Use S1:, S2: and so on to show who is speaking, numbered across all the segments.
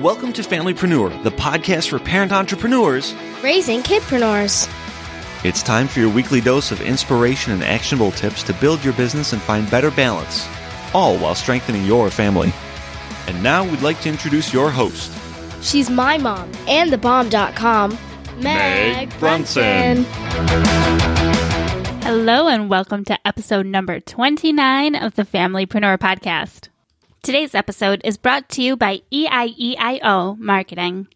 S1: Welcome to Familypreneur, the podcast for parent entrepreneurs
S2: raising kidpreneurs.
S1: It's time for your weekly dose of inspiration and actionable tips to build your business and find better balance, all while strengthening your family. And now we'd like to introduce your host.
S2: She's my mom and thebomb.com, Meg,
S1: Meg Brunson.
S3: Hello, and welcome to episode number 29 of the Familypreneur Podcast. Today's episode is brought to you by EIEIO Marketing.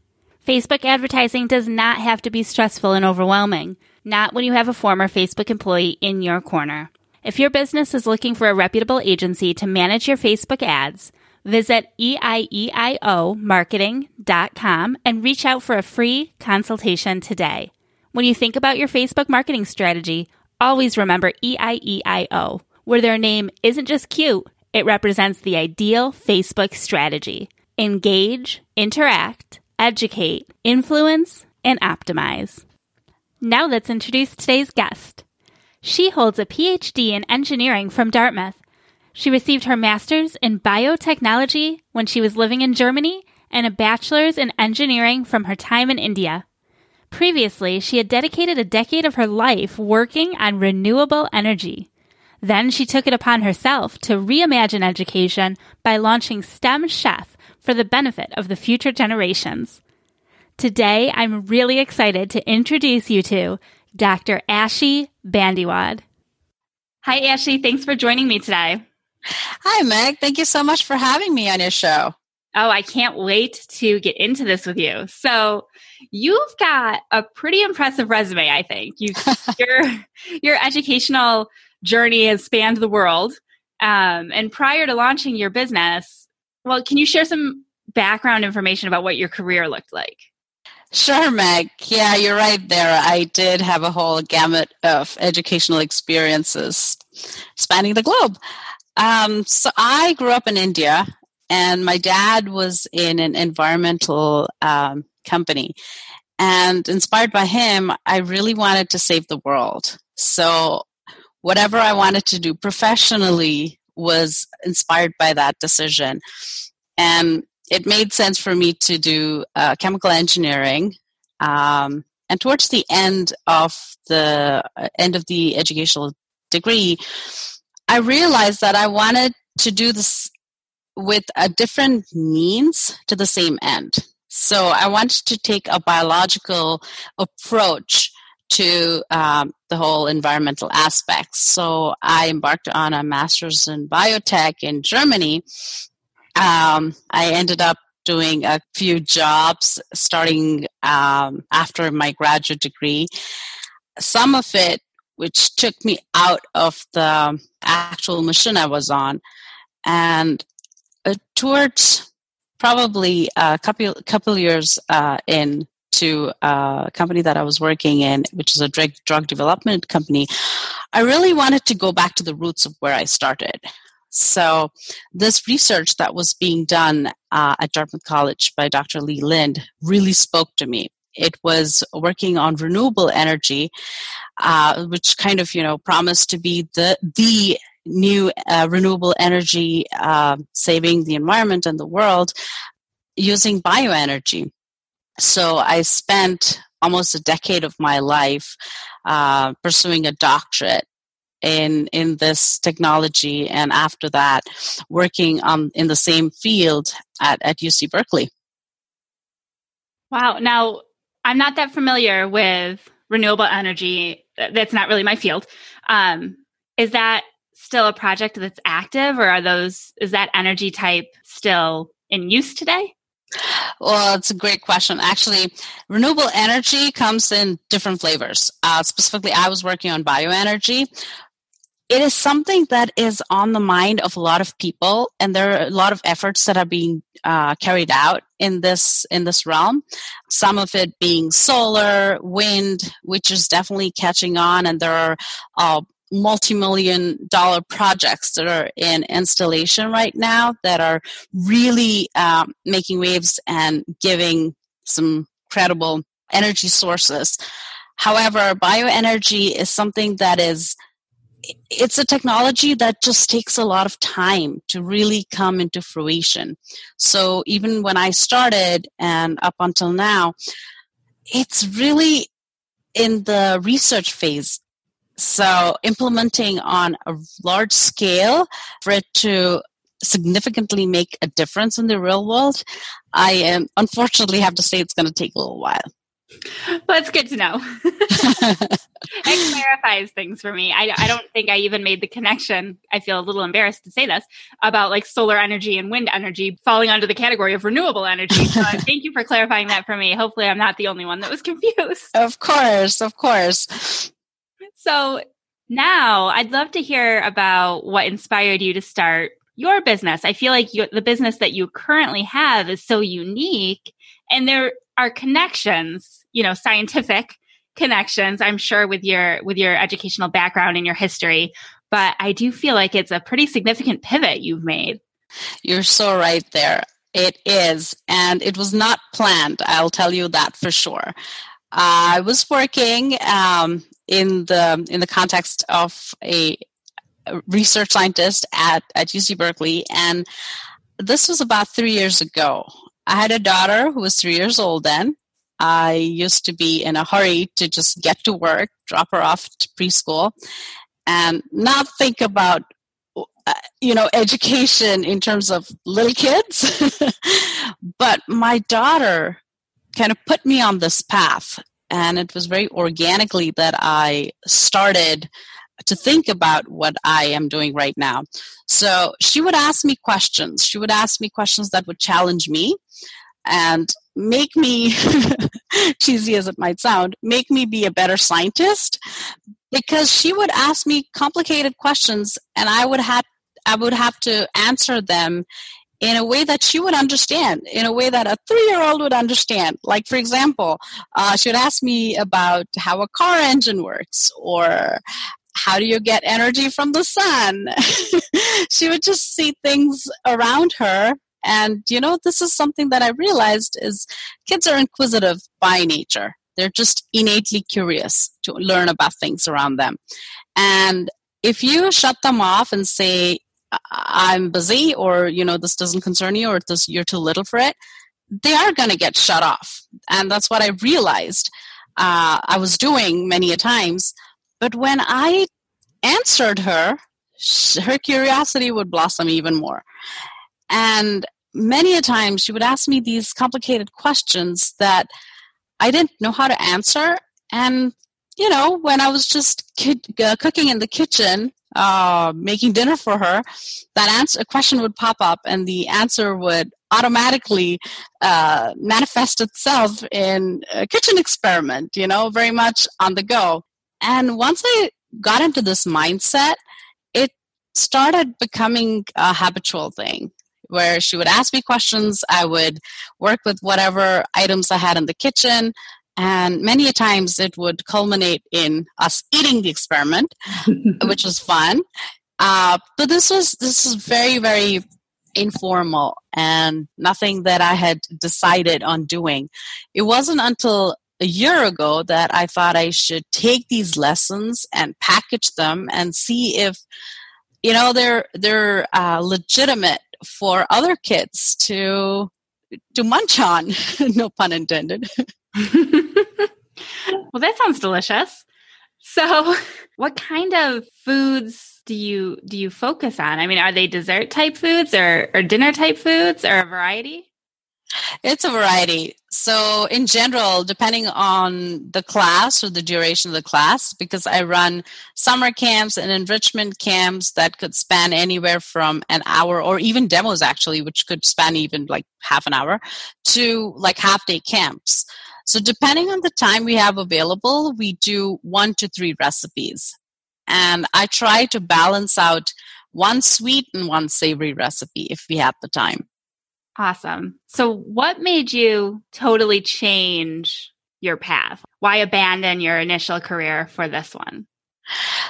S3: Facebook advertising does not have to be stressful and overwhelming, not when you have a former Facebook employee in your corner. If your business is looking for a reputable agency to manage your Facebook ads, visit EIEIOmarketing.com and reach out for a free consultation today. When you think about your Facebook marketing strategy, always remember EIEIO, where their name isn't just cute, it represents the ideal Facebook strategy. Engage, interact, educate, influence, and optimize. Now let's introduce today's guest. She holds a PhD in engineering from Dartmouth. She received her master's in biotechnology when she was living in Germany and a bachelor's in engineering from her time in India. Previously, she had dedicated a decade of her life working on renewable energy. Then she took it upon herself to reimagine education by launching STEM Chef for the benefit of the future generations. Today, I'm really excited to introduce you to Dr. Ashi Bandiwad. Hi, Ashi. Thanks for joining me today.
S4: Hi, Meg. Thank you so much for having me on your show.
S3: Oh, I can't wait to get into this with you. So, you've got a pretty impressive resume, I think. You your your educational journey has spanned the world. Um, and prior to launching your business, well, can you share some background information about what your career looked like?
S4: Sure, Meg. Yeah, you're right there. I did have a whole gamut of educational experiences spanning the globe. Um, so I grew up in India, and my dad was in an environmental um, company. And inspired by him, I really wanted to save the world. So whatever I wanted to do professionally was inspired by that decision. And it made sense for me to do uh, chemical engineering. Um, and towards the end of the uh, end of the educational degree, I realized that I wanted to do this with a different means to the same end. So I wanted to take a biological approach to um, the whole environmental aspects. So I embarked on a master's in biotech in Germany. Um, I ended up doing a few jobs starting um, after my graduate degree. Some of it, which took me out of the actual mission I was on, and uh, towards probably a couple couple years uh, in to a company that I was working in, which is a drug, drug development company, I really wanted to go back to the roots of where I started. So, this research that was being done uh, at Dartmouth College by Dr. Lee Lynd really spoke to me. It was working on renewable energy, uh, which kind of you know promised to be the the new uh, renewable energy uh, saving the environment and the world using bioenergy. So I spent almost a decade of my life uh, pursuing a doctorate in in this technology, and after that, working um, in the same field at, at UC Berkeley.
S3: Wow. Now, I'm not that familiar with renewable energy. That's not really my field. Um, is that still a project that's active, or are those is that energy type still in use today?
S4: Well, it's a great question. Actually, renewable energy comes in different flavors. Uh, specifically, I was working on bioenergy. it is something that is on the mind of a lot of people and there are a lot of efforts that are being uh, carried out in this in this realm some of it being solar wind which is definitely catching on and there are uh, multi-million dollar projects that are in installation right now that are really um, making waves and giving some credible energy sources however bioenergy is something that is it's a technology that just takes a lot of time to really come into fruition. So even when I started and up until now, it's really in the research phase. So implementing on a large scale for it to significantly make a difference in the real world, I am unfortunately have to say it's going to take a little while.
S3: Well, that's good to know. it clarifies things for me. I, I don't think I even made the connection. I feel a little embarrassed to say this about like solar energy and wind energy falling under the category of renewable energy. So thank you for clarifying that for me. Hopefully, I'm not the only one that was confused.
S4: Of course, of course.
S3: So now I'd love to hear about what inspired you to start your business. I feel like you, the business that you currently have is so unique and there are connections you know scientific connections i'm sure with your with your educational background and your history but i do feel like it's a pretty significant pivot you've made.
S4: You're so right there. It is and it was not planned i'll tell you that for sure. I was working um, in the in the context of a research scientist at at uc berkeley and this was about three years ago. I had a daughter who was three years old then. I used to be in a hurry to just get to work, drop her off to preschool, and not think about uh, you know education in terms of little kids but my daughter kind of put me on this path and it was very organically that i started to think about what i am doing right now. So she would ask me questions. She would ask me questions that would challenge me and make me cheesy as it might sound make me be a better scientist because she would ask me complicated questions and i would have i would have to answer them in a way that she would understand in a way that a three-year-old would understand like for example uh, she would ask me about how a car engine works or how do you get energy from the sun she would just see things around her and, you know, this is something that I realized is kids are inquisitive by nature. They're just innately curious to learn about things around them. And if you shut them off and say, I'm busy, or, you know, this doesn't concern you, or this, you're too little for it, they are going to get shut off. And that's what I realized uh, I was doing many a times. But when I answered her, her curiosity would blossom even more. And many a time she would ask me these complicated questions that I didn't know how to answer. And, you know, when I was just uh, cooking in the kitchen, uh, making dinner for her, that answer, a question would pop up and the answer would automatically uh, manifest itself in a kitchen experiment, you know, very much on the go. And once I got into this mindset, it started becoming a habitual thing where she would ask me questions. I would work with whatever items I had in the kitchen. And many a times it would culminate in us eating the experiment, which was fun. Uh, but this was this is very very informal and nothing that I had decided on doing. It wasn't until a year ago that I thought I should take these lessons and package them and see if you know they're they're uh, legitimate for other kids to to munch on no pun intended
S3: well that sounds delicious so what kind of foods do you do you focus on i mean are they dessert type foods or, or dinner type foods or a variety
S4: it's a variety. So, in general, depending on the class or the duration of the class, because I run summer camps and enrichment camps that could span anywhere from an hour or even demos actually, which could span even like half an hour to like half day camps. So, depending on the time we have available, we do one to three recipes. and I try to balance out one sweet and one savory recipe if we have the time.
S3: Awesome. So, what made you totally change your path? Why abandon your initial career for this one?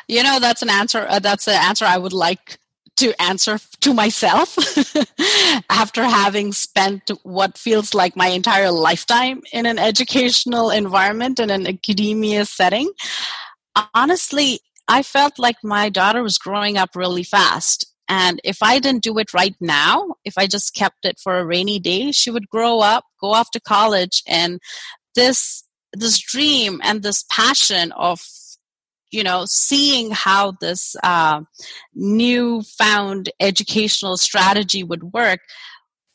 S4: You know, that's an answer. Uh, that's an answer I would like to answer to myself after having spent what feels like my entire lifetime in an educational environment in an academia setting. Honestly, I felt like my daughter was growing up really fast. And if I didn't do it right now, if I just kept it for a rainy day, she would grow up, go off to college, and this this dream and this passion of you know seeing how this uh, new found educational strategy would work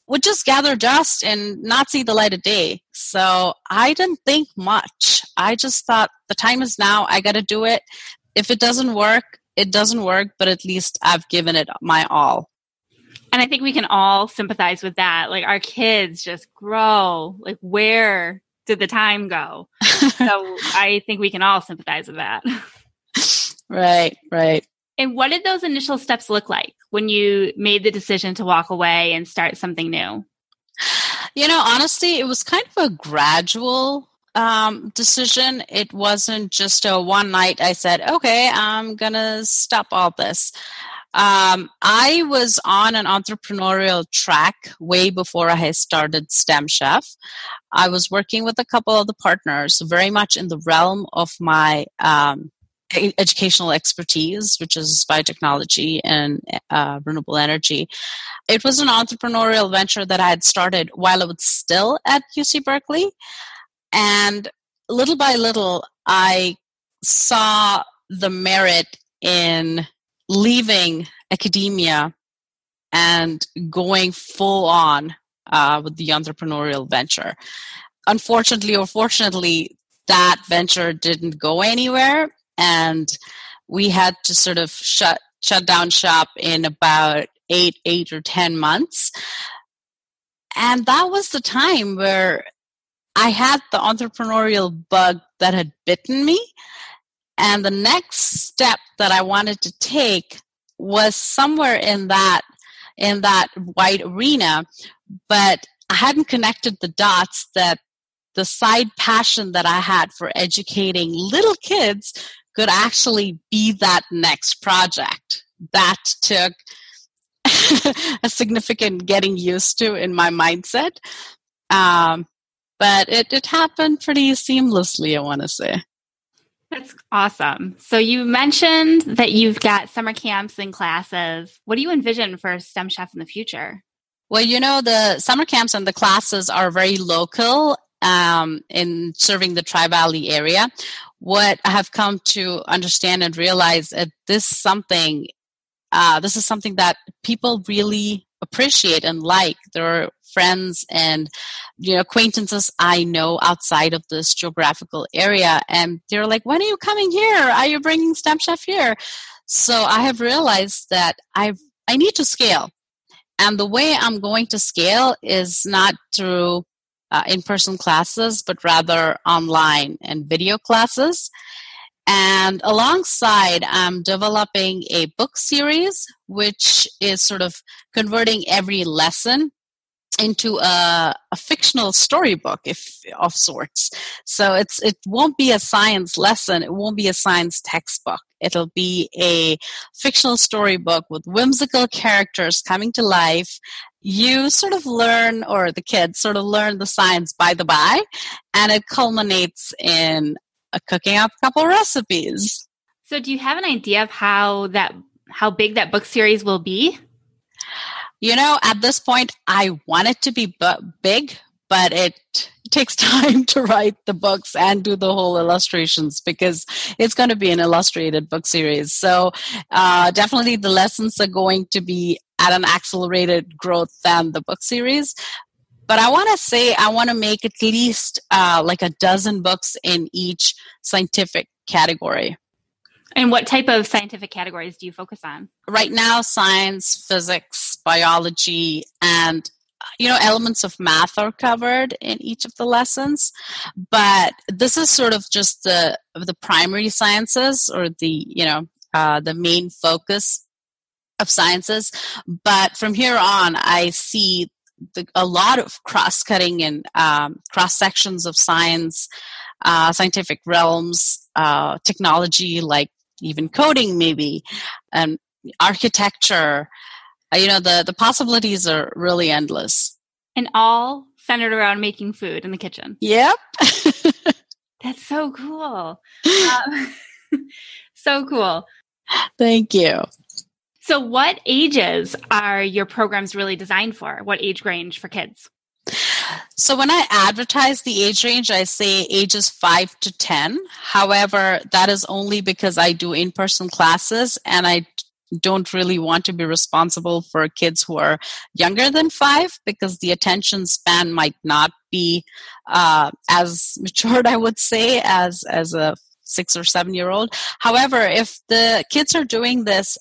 S4: would just gather dust and not see the light of day. So i didn't think much. I just thought the time is now. I got to do it. If it doesn't work it doesn't work but at least i've given it my all.
S3: And i think we can all sympathize with that. Like our kids just grow. Like where did the time go? So i think we can all sympathize with that
S4: Right, right.
S3: And what did those initial steps look like when you made the decision to walk away and start something new?
S4: You know, honestly, it was kind of a gradual um, decision. It wasn't just a one night I said, okay, I'm going to stop all this. Um, I was on an entrepreneurial track way before I had started STEM Chef. I was working with a couple of the partners, very much in the realm of my um, educational expertise, which is biotechnology and uh, renewable energy. It was an entrepreneurial venture that I had started while I was still at UC Berkeley. And little by little, I saw the merit in leaving academia and going full on uh, with the entrepreneurial venture. Unfortunately or fortunately, that venture didn't go anywhere and we had to sort of shut shut down shop in about eight eight or ten months. And that was the time where i had the entrepreneurial bug that had bitten me. And the next step that i wanted to take was somewhere in that in that wide arena but i hadn't connected the dots that the side passion that i had for educating little kids could actually be that next project. That took a significant getting used to in my mindset. Um, but it, it happened pretty seamlessly, I want to say.
S3: That's awesome. So you mentioned that you've got summer camps and classes. What do you envision for STEM Chef in the future?
S4: Well, you know, the summer camps and the classes are very local um, in serving the Tri Valley area what I have come to understand and realize that this something uh, this is something that people really appreciate and like. There are friends and you know acquaintances I know outside of this geographical area, and they're like, "When are you coming here? Are you bringing STEM Chef here?" So I have realized that I I need to scale, and the way I'm going to scale is not through uh, in person classes, but rather online and video classes. And alongside, I'm developing a book series, which is sort of converting every lesson into a, a, fictional storybook if of sorts. So it's it won't be a science lesson. It won't be a science textbook it'll be a fictional storybook with whimsical characters coming to life you sort of learn, or the kids sort of learn the science by the by, and it culminates in a cooking up a couple recipes.
S3: So, do you have an idea of how that how big that book series will be?
S4: You know, at this point, I want it to be bu- big, but it takes time to write the books and do the whole illustrations because it's going to be an illustrated book series. So, uh, definitely the lessons are going to be at an accelerated growth than the book series. But I want to say I want to make at least uh, like a dozen books in each scientific category.
S3: And what type of scientific categories do you focus on?
S4: Right now, science, physics, biology, and you know elements of math are covered in each of the lessons but this is sort of just the the primary sciences or the you know uh, the main focus of sciences. But from here on, I see the, a lot of cross cutting and um, cross sections of science, uh, scientific realms, uh, technology, like even coding, maybe, and architecture. Uh, you know, the, the possibilities are really endless.
S3: And all centered around making food in the kitchen.
S4: Yep.
S3: That's so cool. Um, so cool.
S4: Thank you.
S3: So, what ages are your programs really designed for? What age range for kids?
S4: So, when I advertise the age range, I say ages 5 to 10. However, that is only because I do in person classes and I don't really want to be responsible for kids who are younger than five because the attention span might not be uh, as matured, I would say, as as a six or seven year old. However, if the kids are doing this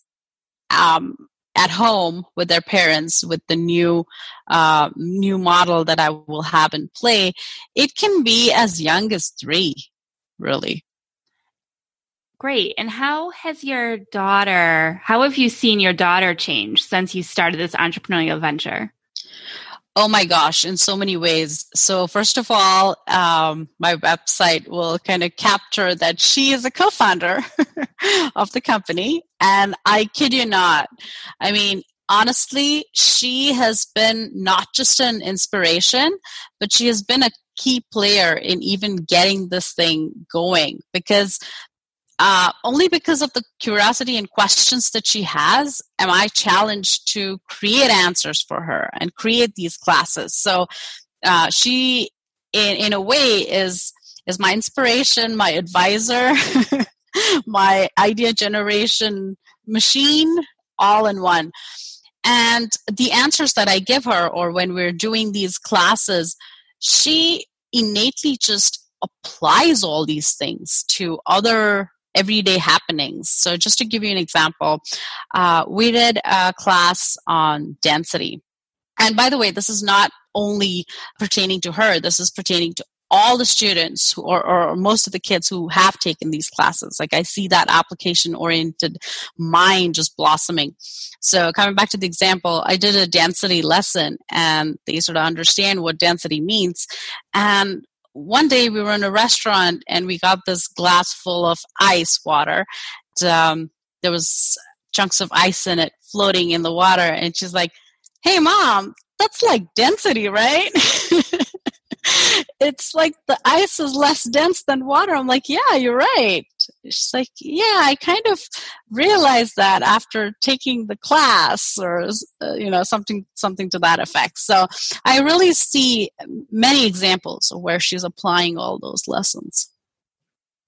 S4: um, at home with their parents with the new uh, new model that I will have in play, it can be as young as three, really.
S3: Great. And how has your daughter, how have you seen your daughter change since you started this entrepreneurial venture?
S4: Oh my gosh, in so many ways. So, first of all, um, my website will kind of capture that she is a co founder of the company. And I kid you not, I mean, honestly, she has been not just an inspiration, but she has been a key player in even getting this thing going because uh, only because of the curiosity and questions that she has am I challenged to create answers for her and create these classes. So uh, she, in in a way, is is my inspiration, my advisor, my idea generation machine, all in one. And the answers that I give her, or when we're doing these classes, she innately just applies all these things to other everyday happenings. So, just to give you an example, uh, we did a class on density. And by the way, this is not only pertaining to her, this is pertaining to all the students who, or, or most of the kids who have taken these classes. Like I see that application oriented mind just blossoming. So coming back to the example, I did a density lesson and they sort of understand what density means. And one day we were in a restaurant and we got this glass full of ice water. And, um, there was chunks of ice in it floating in the water, and she's like, "Hey, mom, that's like density, right?" it's like the ice is less dense than water. I'm like, yeah, you're right. She's like, yeah, I kind of realized that after taking the class or, uh, you know, something, something to that effect. So I really see many examples of where she's applying all those lessons.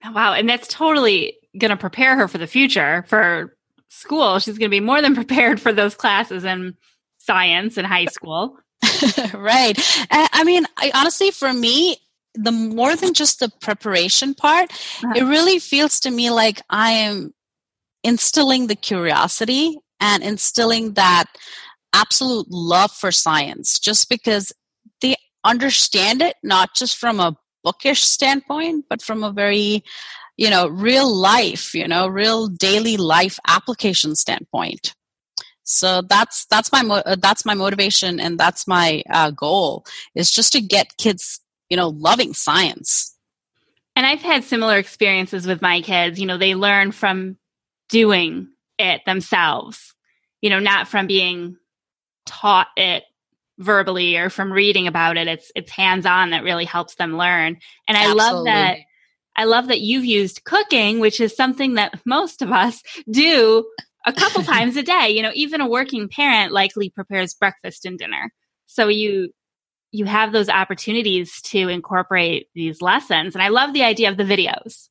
S3: Wow. And that's totally going to prepare her for the future for school. She's going to be more than prepared for those classes in science in high school.
S4: right. I mean, I, honestly, for me, the more than just the preparation part, uh-huh. it really feels to me like I am instilling the curiosity and instilling that absolute love for science just because they understand it not just from a bookish standpoint but from a very you know real life you know real daily life application standpoint so that's that's my mo- uh, that's my motivation and that's my uh, goal is just to get kids you know loving science.
S3: And i've had similar experiences with my kids. You know they learn from doing it themselves you know not from being taught it verbally or from reading about it. It's it's hands on that really helps them learn. And i Absolutely. love that I love that you've used cooking, which is something that most of us do a couple times a day. You know, even a working parent likely prepares breakfast and dinner. So you you have those opportunities to incorporate these lessons. And I love the idea of the videos.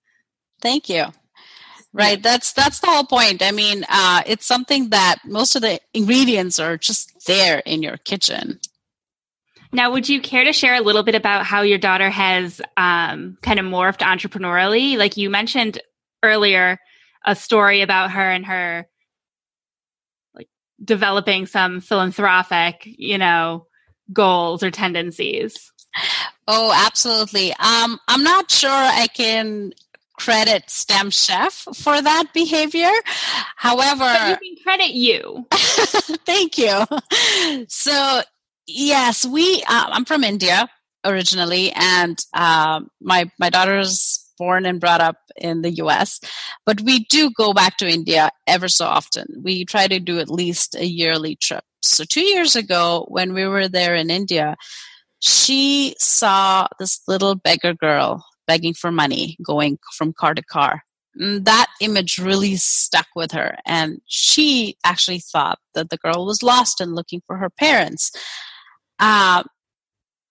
S4: Thank you. Right. That's that's the whole point. I mean, uh, it's something that most of the ingredients are just there in your kitchen.
S3: Now, would you care to share a little bit about how your daughter has um, kind of morphed entrepreneurially? Like you mentioned earlier, a story about her and her developing some philanthropic, you know, goals or tendencies?
S4: Oh, absolutely. Um, I'm not sure I can credit STEM chef for that behavior. However,
S3: but you can credit you.
S4: thank you. So, yes, we, uh, I'm from India originally, and uh, my, my daughter's born and brought up in the US, but we do go back to India ever so often. We try to do at least a yearly trip. So, two years ago, when we were there in India, she saw this little beggar girl begging for money, going from car to car. And that image really stuck with her, and she actually thought that the girl was lost and looking for her parents. Uh,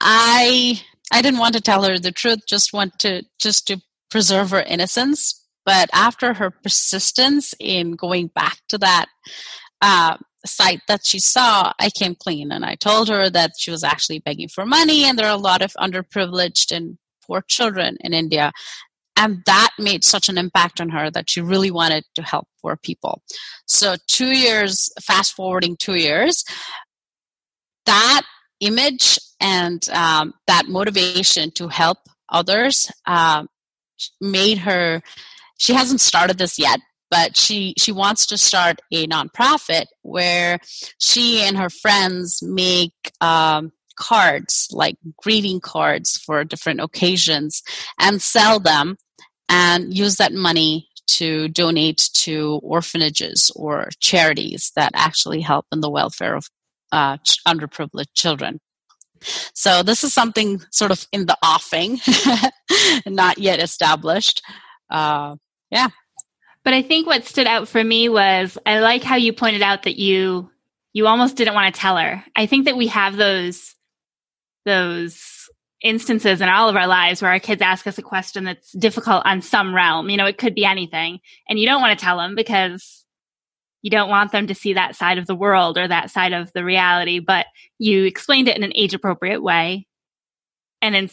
S4: I I didn't want to tell her the truth, just want to just to preserve her innocence. But after her persistence in going back to that uh, site that she saw, I came clean and I told her that she was actually begging for money, and there are a lot of underprivileged and poor children in India. And that made such an impact on her that she really wanted to help poor people. So, two years, fast forwarding two years, that image and um, that motivation to help others uh, made her, she hasn't started this yet, but she she wants to start a nonprofit where she and her friends make um, cards, like greeting cards for different occasions, and sell them and use that money to donate to orphanages or charities that actually help in the welfare of uh, underprivileged children. So this is something sort of in the offing, not yet established. Uh, yeah.
S3: But I think what stood out for me was I like how you pointed out that you you almost didn't want to tell her. I think that we have those those instances in all of our lives where our kids ask us a question that's difficult on some realm. You know, it could be anything, and you don't want to tell them because you don't want them to see that side of the world or that side of the reality. But you explained it in an age appropriate way, and in,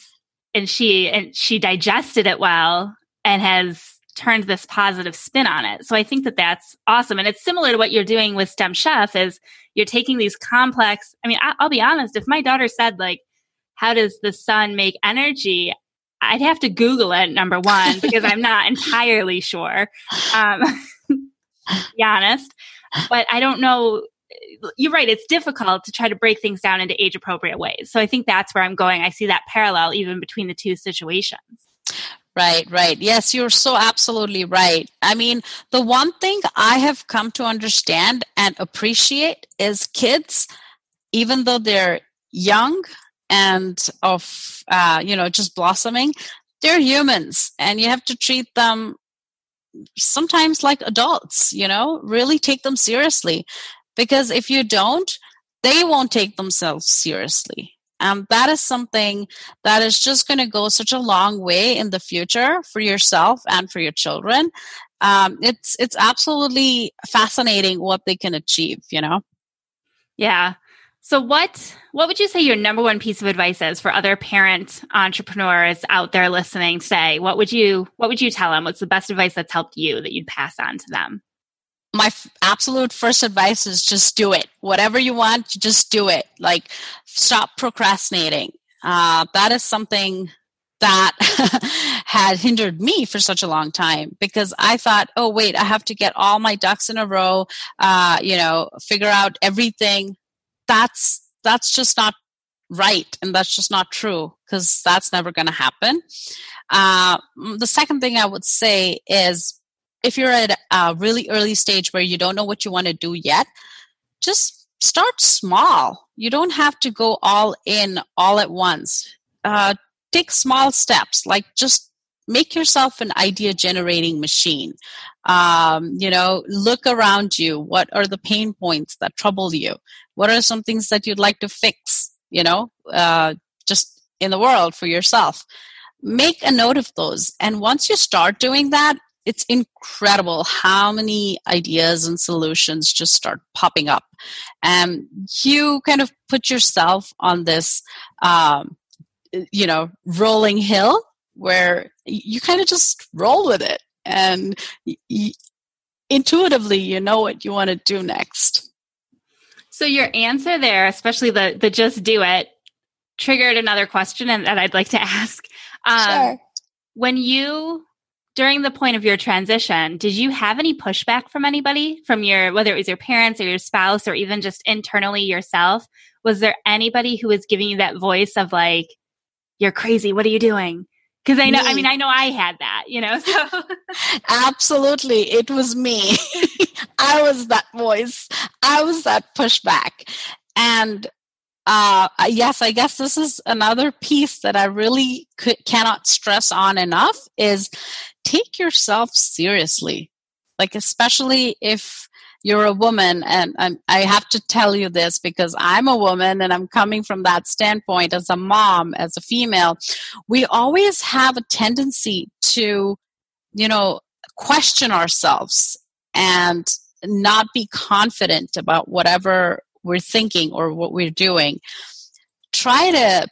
S3: and she and she digested it well and has turned this positive spin on it. So I think that that's awesome. And it's similar to what you're doing with STEM Chef is you're taking these complex, I mean, I, will be honest, if my daughter said like, how does the sun make energy? I'd have to Google it, number one, because I'm not entirely sure. Um, be honest. But I don't know. You're right. It's difficult to try to break things down into age appropriate ways. So I think that's where I'm going. I see that parallel even between the two situations.
S4: Right, right. Yes, you're so absolutely right. I mean, the one thing I have come to understand and appreciate is kids, even though they're young, and of uh, you know just blossoming they're humans and you have to treat them sometimes like adults you know really take them seriously. Because if you don't they won't take themselves seriously. And that is something that is just going to go such a long way in the future for yourself and for your children. Um, it's it's absolutely fascinating what they can achieve you know?
S3: Yeah so what what would you say your number one piece of advice is for other parent entrepreneurs out there listening today? What would you what would you tell them? What's the best advice that's helped you that you'd pass on to them?
S4: My f- absolute first advice is just do it. Whatever you want, just do it. Like stop procrastinating. Uh, that is something that had hindered me for such a long time because I thought, oh, wait, I have to get all my ducks in a row, uh, you know, figure out everything that's that's just not right and that's just not true because that's never going to happen. Uh, the second thing i would say is if you're at a really early stage where you don't know what you want to do yet just start small. You don't have to go all in all at once. Uh, take small steps like just make yourself an idea generating machine. Um, you know look around you. What are the pain points that trouble you? What are some things that you'd like to fix you know uh, just in the world for yourself? Make a note of those. And once you start doing that it's incredible how many ideas and solutions just start popping up. And you kind of put yourself on this um, you know rolling hill where you kind of just roll with it and y- intuitively you know what you want to do next
S3: so your answer there especially the the just do it triggered another question and that i'd like to ask
S4: um, sure.
S3: when you during the point of your transition, did you have any pushback from anybody from your, whether it was your parents or your spouse or even just internally yourself? Was there anybody who was giving you that voice of like, you're crazy. What are you doing? Because I know, me. I mean, I know I had that, you know, so.
S4: Absolutely. It was me. I was that voice. I was that pushback. And uh, yes, I guess this is another piece that I really could, cannot stress on enough is take yourself seriously. Like, especially if you're a woman, and I'm, I have to tell you this because I'm a woman and I'm coming from that standpoint as a mom, as a female. We always have a tendency to, you know, question ourselves and not be confident about whatever we're thinking or what we're doing. Try to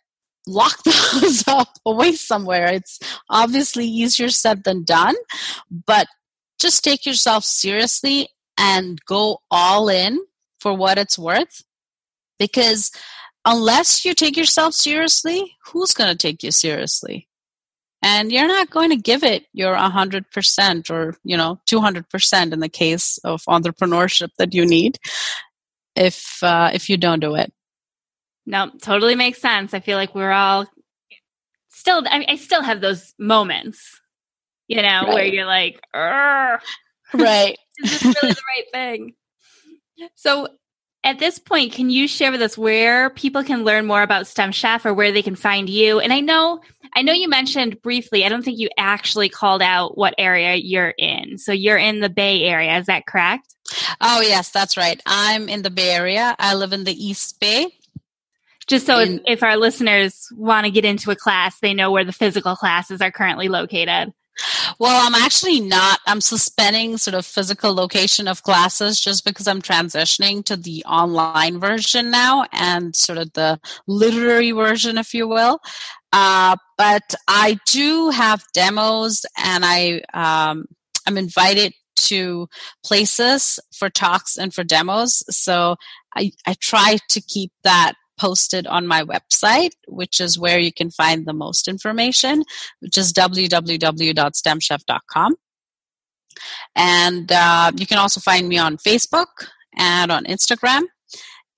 S4: lock those up away somewhere. It's obviously easier said than done, but just take yourself seriously and go all in for what it's worth. Because unless you take yourself seriously, who's going to take you seriously? And you're not going to give it your 100% or, you know, 200% in the case of entrepreneurship that you need if uh, if you don't do it.
S3: No, totally makes sense. I feel like we're all still. I, mean, I still have those moments, you know, right. where you're like,
S4: right?
S3: Is this really the right thing? So, at this point, can you share with us where people can learn more about STEM Chef or where they can find you? And I know, I know you mentioned briefly. I don't think you actually called out what area you're in. So you're in the Bay Area. Is that correct?
S4: Oh yes, that's right. I'm in the Bay Area. I live in the East Bay.
S3: Just so in, if our listeners want to get into a class, they know where the physical classes are currently located.
S4: Well, I'm actually not. I'm suspending sort of physical location of classes just because I'm transitioning to the online version now and sort of the literary version, if you will. Uh, but I do have demos, and I um, I'm invited to places for talks and for demos. So I, I try to keep that posted on my website, which is where you can find the most information, which is www.stemchef.com. And uh, you can also find me on Facebook and on Instagram.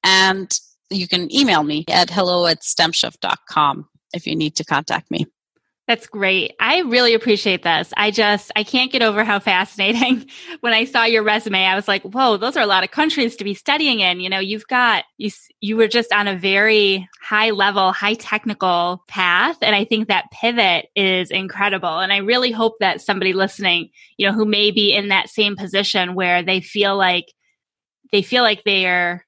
S4: And you can email me at hello at stemchef.com if you need to contact me.
S3: That's great. I really appreciate this. I just, I can't get over how fascinating. when I saw your resume, I was like, whoa, those are a lot of countries to be studying in. You know, you've got, you, you were just on a very high level, high technical path. And I think that pivot is incredible. And I really hope that somebody listening, you know, who may be in that same position where they feel like, they feel like they are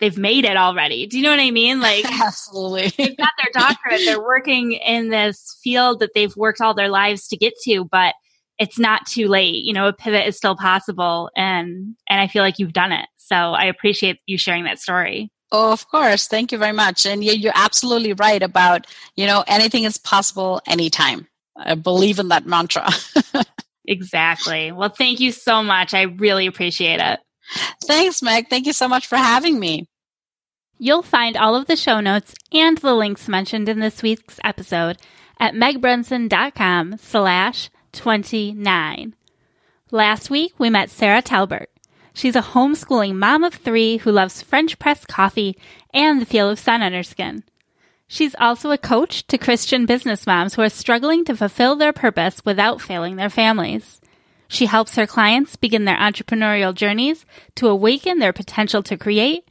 S3: they've made it already. Do you know what I mean? Like
S4: absolutely.
S3: they've got their doctorate, they're working in this field that they've worked all their lives to get to, but it's not too late. You know, a pivot is still possible and and I feel like you've done it. So I appreciate you sharing that story.
S4: Oh, of course. Thank you very much. And you're absolutely right about, you know, anything is possible anytime. I believe in that mantra.
S3: exactly. Well, thank you so much. I really appreciate it.
S4: Thanks, Meg. Thank you so much for having me.
S3: You'll find all of the show notes and the links mentioned in this week's episode at megbrunson.com slash 29. Last week, we met Sarah Talbert. She's a homeschooling mom of three who loves French press coffee and the feel of sun on her skin. She's also a coach to Christian business moms who are struggling to fulfill their purpose without failing their families. She helps her clients begin their entrepreneurial journeys to awaken their potential to create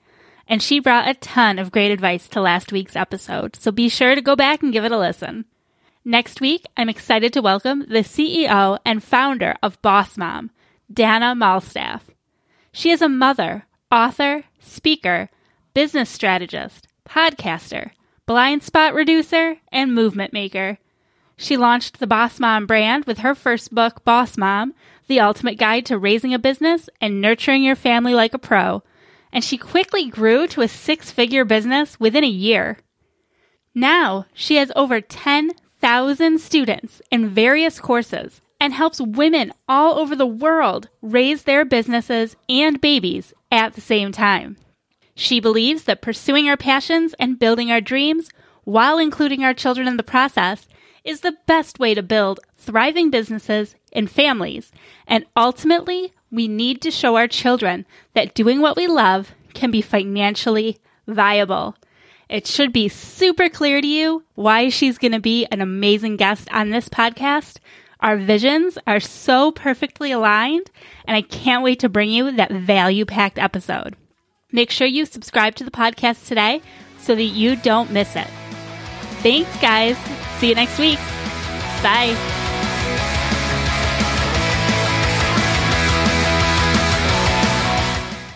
S3: and she brought a ton of great advice to last week's episode, so be sure to go back and give it a listen. Next week, I'm excited to welcome the CEO and founder of Boss Mom, Dana Malstaff. She is a mother, author, speaker, business strategist, podcaster, blind spot reducer, and movement maker. She launched the Boss Mom brand with her first book, Boss Mom, The Ultimate Guide to Raising a Business and Nurturing Your Family Like a Pro, and she quickly grew to a six figure business within a year. Now she has over 10,000 students in various courses and helps women all over the world raise their businesses and babies at the same time. She believes that pursuing our passions and building our dreams while including our children in the process is the best way to build thriving businesses and families. And ultimately, we need to show our children that doing what we love can be financially viable. It should be super clear to you why she's going to be an amazing guest on this podcast. Our visions are so perfectly aligned, and I can't wait to bring you that value packed episode. Make sure you subscribe to the podcast today so that you don't miss it. Thanks, guys. See you next week. Bye.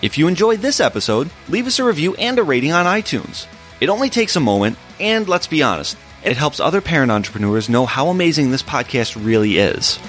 S1: If you enjoyed this episode, leave us a review and a rating on iTunes. It only takes a moment, and let's be honest, it helps other parent entrepreneurs know how amazing this podcast really is.